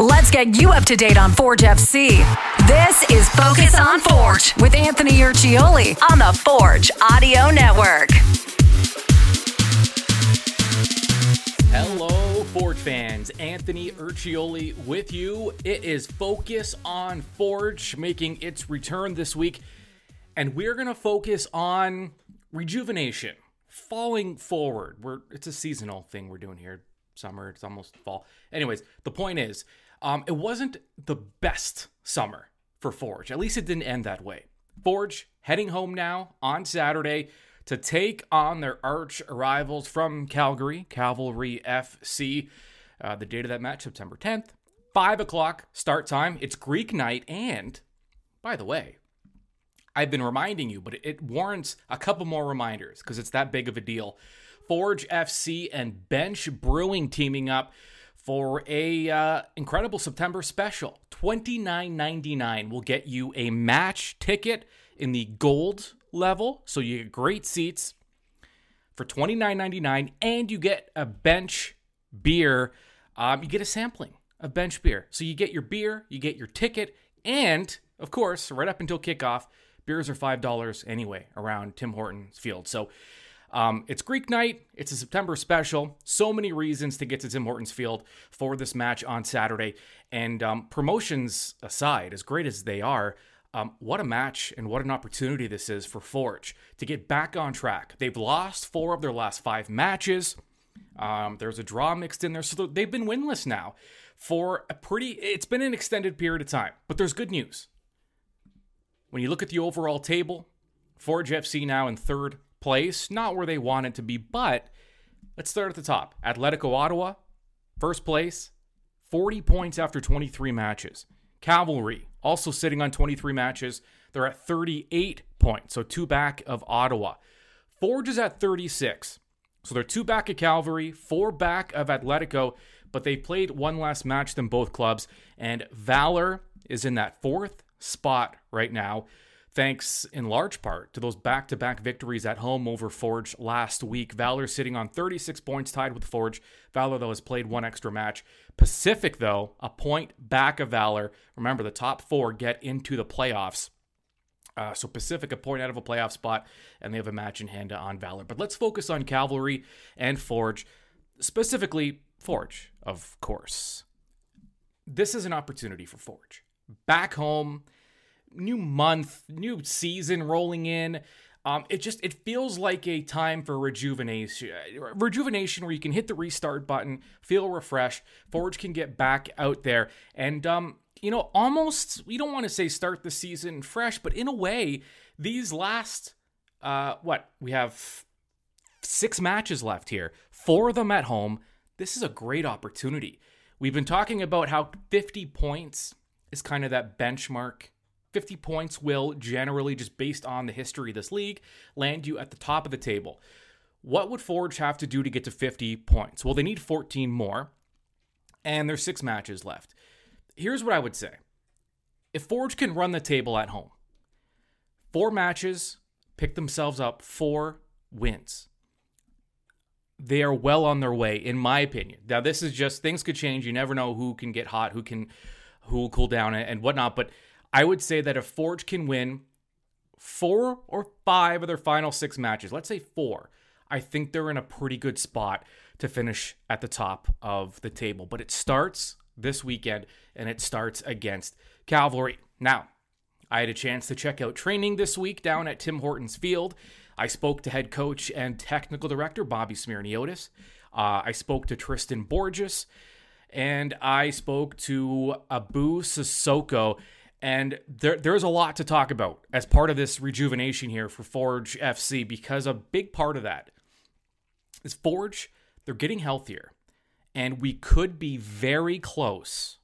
Let's get you up to date on Forge FC. This is Focus on Forge with Anthony Urciuoli on the Forge Audio Network. Hello, Forge fans. Anthony Urciuoli with you. It is Focus on Forge making its return this week, and we're going to focus on rejuvenation, falling forward. We're it's a seasonal thing we're doing here. Summer, it's almost fall. Anyways, the point is, um, it wasn't the best summer for Forge. At least it didn't end that way. Forge heading home now on Saturday to take on their arch rivals from Calgary, Cavalry FC. Uh, the date of that match, September 10th, 5 o'clock start time. It's Greek night. And by the way, I've been reminding you, but it warrants a couple more reminders because it's that big of a deal. Forge FC and Bench Brewing teaming up for a uh, incredible September special. Twenty nine ninety nine will get you a match ticket in the gold level, so you get great seats for twenty nine ninety nine, and you get a bench beer. Um, you get a sampling of bench beer, so you get your beer, you get your ticket, and of course, right up until kickoff, beers are five dollars anyway around Tim Hortons Field. So um, it's Greek night. It's a September special. So many reasons to get to Tim Hortons Field for this match on Saturday. And um, promotions aside, as great as they are, um, what a match and what an opportunity this is for Forge to get back on track. They've lost four of their last five matches. Um, there's a draw mixed in there, so they've been winless now for a pretty. It's been an extended period of time, but there's good news. When you look at the overall table, Forge FC now in third place, not where they want it to be, but let's start at the top. Atletico Ottawa, first place, 40 points after 23 matches. Cavalry, also sitting on 23 matches, they're at 38 points, so two back of Ottawa. Forge is at 36. So they're two back of Cavalry, four back of Atletico, but they played one less match than both clubs. And Valor is in that fourth spot right now thanks in large part to those back to back victories at home over Forge last week. Valor sitting on 36 points, tied with Forge. Valor, though, has played one extra match. Pacific, though, a point back of Valor. Remember, the top four get into the playoffs. Uh, so Pacific a point out of a playoff spot, and they have a match in hand on Valor. But let's focus on Cavalry and Forge, specifically Forge, of course. This is an opportunity for Forge. Back home, new month, new season rolling in. Um, it just it feels like a time for rejuvenation, rejuvenation where you can hit the restart button, feel refreshed. Forge can get back out there, and um, you know, almost we don't want to say start the season fresh, but in a way, these last uh, what we have six matches left here, four of them at home. This is a great opportunity. We've been talking about how 50 points is kind of that benchmark 50 points will generally, just based on the history of this league, land you at the top of the table. What would Forge have to do to get to 50 points? Well, they need 14 more, and there's six matches left. Here's what I would say if Forge can run the table at home, four matches, pick themselves up four wins. They are well on their way, in my opinion. Now, this is just things could change. You never know who can get hot, who can, who will cool down, and whatnot. But I would say that if Forge can win four or five of their final six matches, let's say four, I think they're in a pretty good spot to finish at the top of the table. But it starts this weekend and it starts against Cavalry. Now, I had a chance to check out training this week down at Tim Hortons Field. I spoke to head coach and technical director Bobby Smirniotis. Uh, I spoke to Tristan Borges, and I spoke to Abu Sissoko. And there, there's a lot to talk about as part of this rejuvenation here for Forge FC because a big part of that is Forge, they're getting healthier. And we could be very close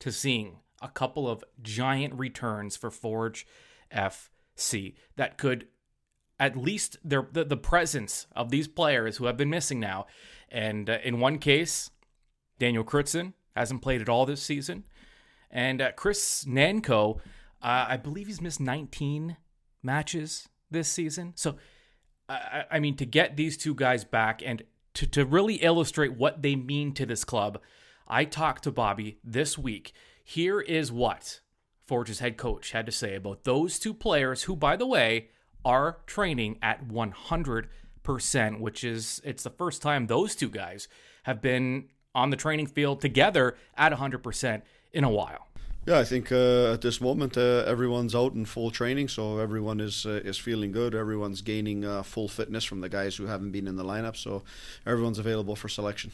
to seeing a couple of giant returns for Forge FC that could at least their the, the presence of these players who have been missing now. And uh, in one case, Daniel Krutzen hasn't played at all this season. And uh, Chris Nanco, uh, I believe he's missed 19 matches this season. So, I, I mean, to get these two guys back and to, to really illustrate what they mean to this club, I talked to Bobby this week. Here is what Forge's head coach had to say about those two players who, by the way, are training at 100%, which is it's the first time those two guys have been on the training field together at 100% in a while. Yeah, I think uh, at this moment uh, everyone's out in full training, so everyone is uh, is feeling good. Everyone's gaining uh, full fitness from the guys who haven't been in the lineup, so everyone's available for selection.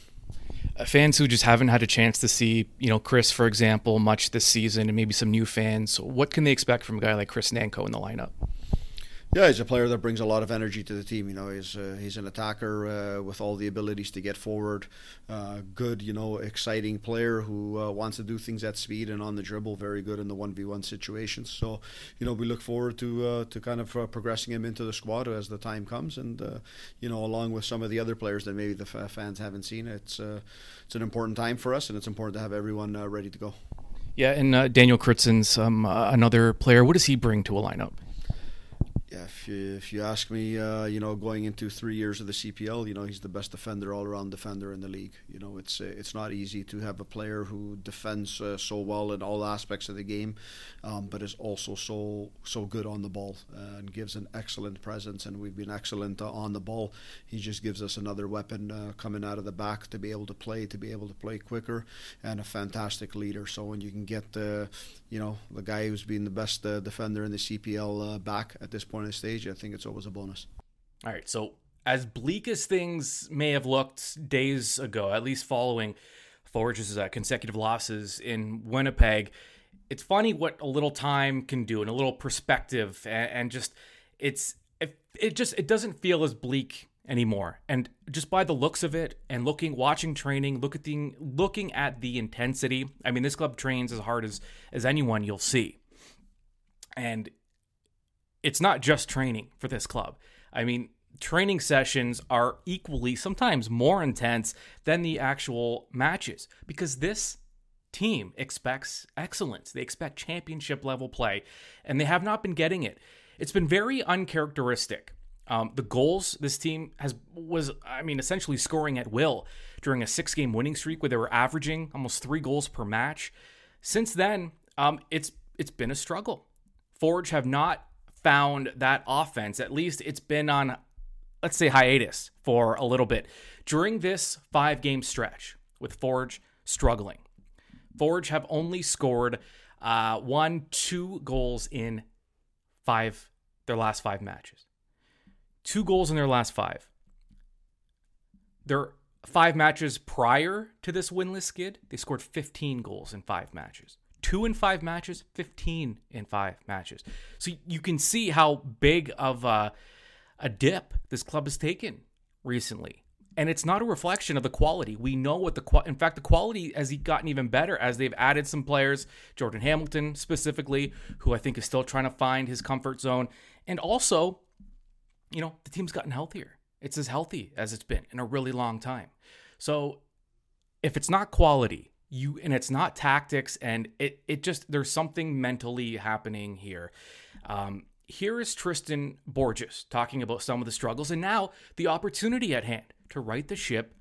Uh, fans who just haven't had a chance to see, you know, Chris, for example, much this season, and maybe some new fans, what can they expect from a guy like Chris Nanco in the lineup? Yeah, he's a player that brings a lot of energy to the team. You know, he's uh, he's an attacker uh, with all the abilities to get forward. Uh, good, you know, exciting player who uh, wants to do things at speed and on the dribble. Very good in the one v one situations. So, you know, we look forward to uh, to kind of uh, progressing him into the squad as the time comes, and you know, along with some of the other players that maybe the f- fans haven't seen. It's it's an important time for us, and it's important to have everyone ready to go. Yeah, and Daniel Krutzen, um, another player. What does he bring to a lineup? If you, if you ask me, uh, you know, going into three years of the CPL, you know, he's the best defender, all around defender in the league. You know, it's uh, it's not easy to have a player who defends uh, so well in all aspects of the game, um, but is also so so good on the ball uh, and gives an excellent presence. And we've been excellent uh, on the ball. He just gives us another weapon coming out of the back to be able to play, to be able to play quicker, and a fantastic leader. So when you can get you know, the guy who's been the best defender in the CPL back at this point in the stage, I think it's always a bonus. All right. So, as bleak as things may have looked days ago, at least following Forge's uh, consecutive losses in Winnipeg, it's funny what a little time can do and a little perspective, and, and just it's it, it just it doesn't feel as bleak anymore. And just by the looks of it and looking watching training, look at the looking at the intensity. I mean, this club trains as hard as as anyone you'll see. And it's not just training for this club. I mean, training sessions are equally, sometimes more intense than the actual matches because this team expects excellence. They expect championship level play, and they have not been getting it. It's been very uncharacteristic. Um, the goals this team has was, I mean, essentially scoring at will during a six game winning streak where they were averaging almost three goals per match. Since then, um, it's it's been a struggle. Forge have not found that offense. At least it's been on, let's say, hiatus for a little bit. During this five game stretch with Forge struggling, Forge have only scored uh, one, two goals in five, their last five matches. Two goals in their last five. Their five matches prior to this winless skid, they scored 15 goals in five matches two in five matches, 15 in five matches. So you can see how big of a, a dip this club has taken recently. And it's not a reflection of the quality. We know what the in fact the quality has gotten even better as they've added some players, Jordan Hamilton specifically, who I think is still trying to find his comfort zone, and also, you know, the team's gotten healthier. It's as healthy as it's been in a really long time. So if it's not quality, you and it's not tactics and it it just there's something mentally happening here. Um, here is tristan borges talking about some of the struggles and now the opportunity at hand to right the ship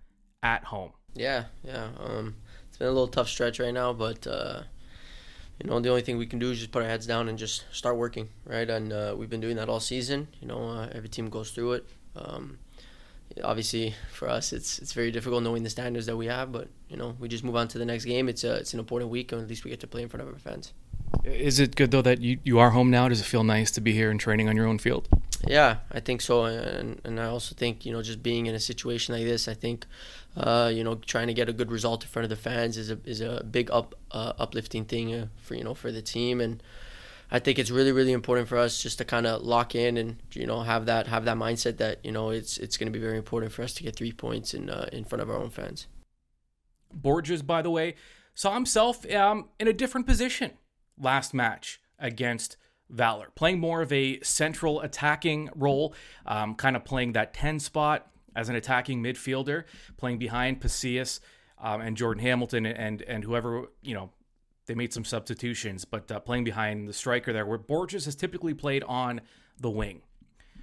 at home. Yeah yeah um, it's been a little tough stretch right now but uh, you know the only thing we can do is just put our heads down and just start working right? And uh, we've been doing that all season you know uh, every team goes through it. Um, obviously for us it's it's very difficult knowing the standards that we have but you know we just move on to the next game. It's a it's an important week and at least we get to play in front of our fans. Is it good though that you, you are home now? Does it feel nice to be here and training on your own field? Yeah i think so and and i also think you know just being in a situation like this i think uh, you know trying to get a good result in front of the fans is a is a big up uh, uplifting thing uh, for you know for the team and I think it's really really important for us just to kind of lock in and you know have that have that mindset that you know it's it's going to be very important for us to get three points in uh, in front of our own fans. Borges, by the way, saw himself um, in a different position last match against Valor, playing more of a central attacking role, um, kind of playing that ten spot as an attacking midfielder, playing behind Pacius um, and Jordan Hamilton and and whoever you know they made some substitutions, but uh, playing behind the striker there, where Borges has typically played on the wing.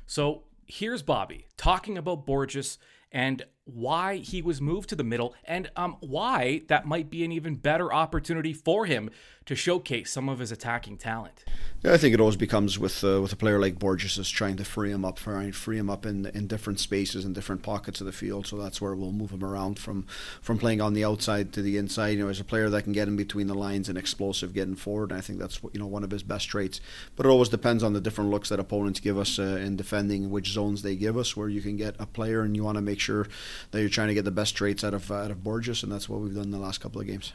So here's Bobby talking about Borges and why he was moved to the middle and um, why that might be an even better opportunity for him to showcase some of his attacking talent. Yeah, I think it always becomes with uh, with a player like Borges is trying to free him up, trying free him up in in different spaces and different pockets of the field. So that's where we'll move him around from from playing on the outside to the inside. You know, as a player that can get in between the lines and explosive getting forward. And I think that's you know one of his best traits. But it always depends on the different looks that opponents give us uh, in defending, which zones they give us, where you can get a player and you want to make sure that you're trying to get the best traits out of uh, out of Borges, and that's what we've done in the last couple of games.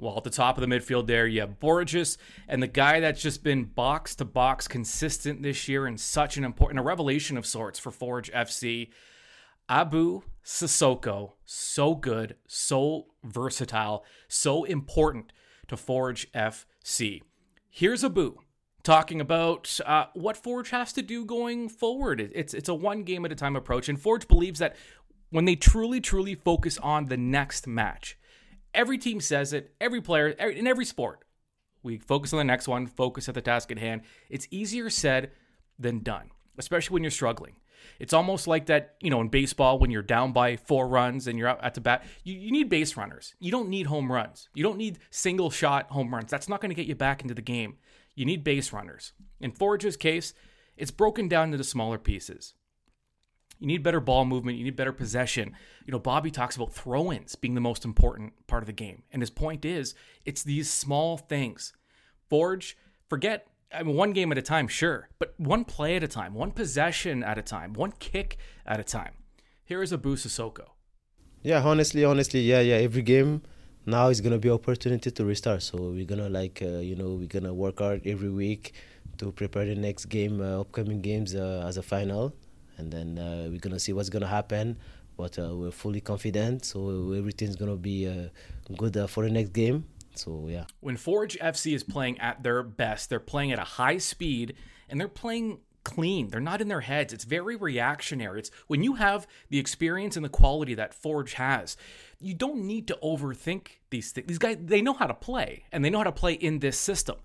Well, at the top of the midfield there, you have Borges and the guy that's just been box to box consistent this year and such an important a revelation of sorts for Forge FC. Abu Sissoko, so good, so versatile, so important to Forge FC. Here's Abu talking about uh, what Forge has to do going forward. It's it's a one game at a time approach, and Forge believes that when they truly, truly focus on the next match, Every team says it, every player, in every sport. We focus on the next one, focus at the task at hand. It's easier said than done, especially when you're struggling. It's almost like that, you know, in baseball when you're down by four runs and you're out at the bat. You, you need base runners. You don't need home runs. You don't need single shot home runs. That's not going to get you back into the game. You need base runners. In Forge's case, it's broken down into smaller pieces. You need better ball movement. You need better possession. You know, Bobby talks about throw ins being the most important part of the game. And his point is, it's these small things. Forge, forget, I mean, one game at a time, sure, but one play at a time, one possession at a time, one kick at a time. Here is Abu Sissoko. Yeah, honestly, honestly, yeah, yeah. Every game now is gonna be opportunity to restart. So we're gonna like, uh, you know, we're gonna work hard every week to prepare the next game, uh, upcoming games uh, as a final and then uh, we're gonna see what's gonna happen. But uh, we're fully confident, so everything's gonna be uh, good for the next game. So yeah. When Forge FC is playing at their best, they're playing at a high speed and they're playing clean. They're not in their heads. It's very reactionary. It's when you have the experience and the quality that Forge has, you don't need to overthink these things. These guys, they know how to play and they know how to play in this system,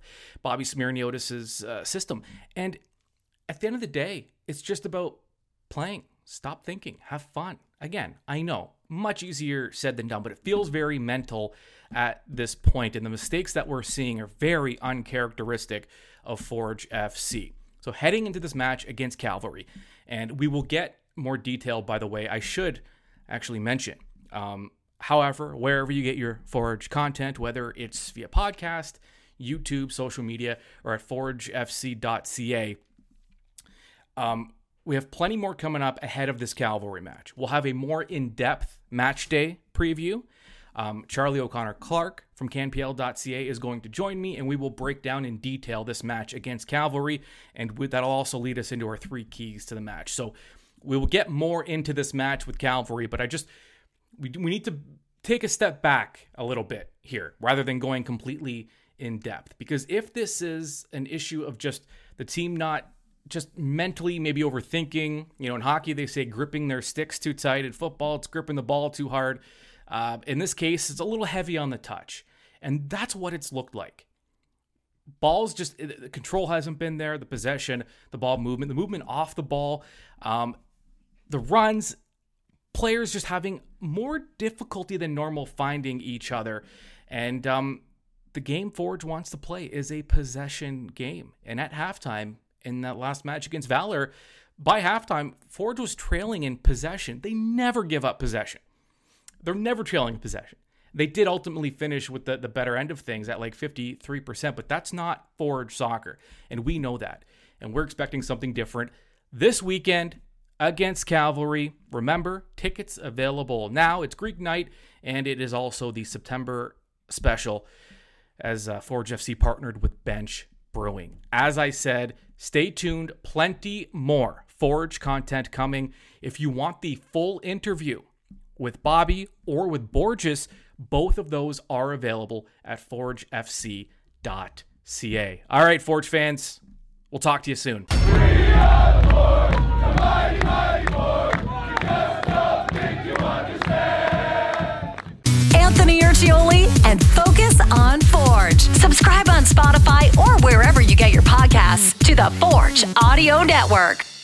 Bobby Smirniotis's uh, system. And at the end of the day, it's just about playing. Stop thinking. Have fun. Again, I know, much easier said than done, but it feels very mental at this point, and the mistakes that we're seeing are very uncharacteristic of Forge FC. So, heading into this match against Cavalry, and we will get more detail, by the way, I should actually mention. Um, however, wherever you get your Forge content, whether it's via podcast, YouTube, social media, or at forgefc.ca, um, we have plenty more coming up ahead of this Cavalry match. We'll have a more in depth match day preview. Um, Charlie O'Connor Clarke from CanPL.ca is going to join me, and we will break down in detail this match against Cavalry, and that'll also lead us into our three keys to the match. So we will get more into this match with Cavalry, but I just we, we need to take a step back a little bit here rather than going completely in depth because if this is an issue of just the team not just mentally maybe overthinking. You know, in hockey, they say gripping their sticks too tight. In football, it's gripping the ball too hard. Uh, in this case, it's a little heavy on the touch. And that's what it's looked like. Balls just, the control hasn't been there, the possession, the ball movement, the movement off the ball, um, the runs, players just having more difficulty than normal finding each other. And um, the game Forge wants to play is a possession game. And at halftime, in that last match against Valor, by halftime, Forge was trailing in possession. They never give up possession. They're never trailing in possession. They did ultimately finish with the, the better end of things at like 53%, but that's not Forge soccer. And we know that. And we're expecting something different this weekend against Cavalry. Remember, tickets available now. It's Greek night, and it is also the September special as uh, Forge FC partnered with Bench Brewing. As I said, stay tuned. Plenty more Forge content coming. If you want the full interview with Bobby or with Borges, both of those are available at forgefc.ca. All right, Forge fans, we'll talk to you soon. Anthony Urciuoli and Focus on Spotify or wherever you get your podcasts to the Forge Audio Network.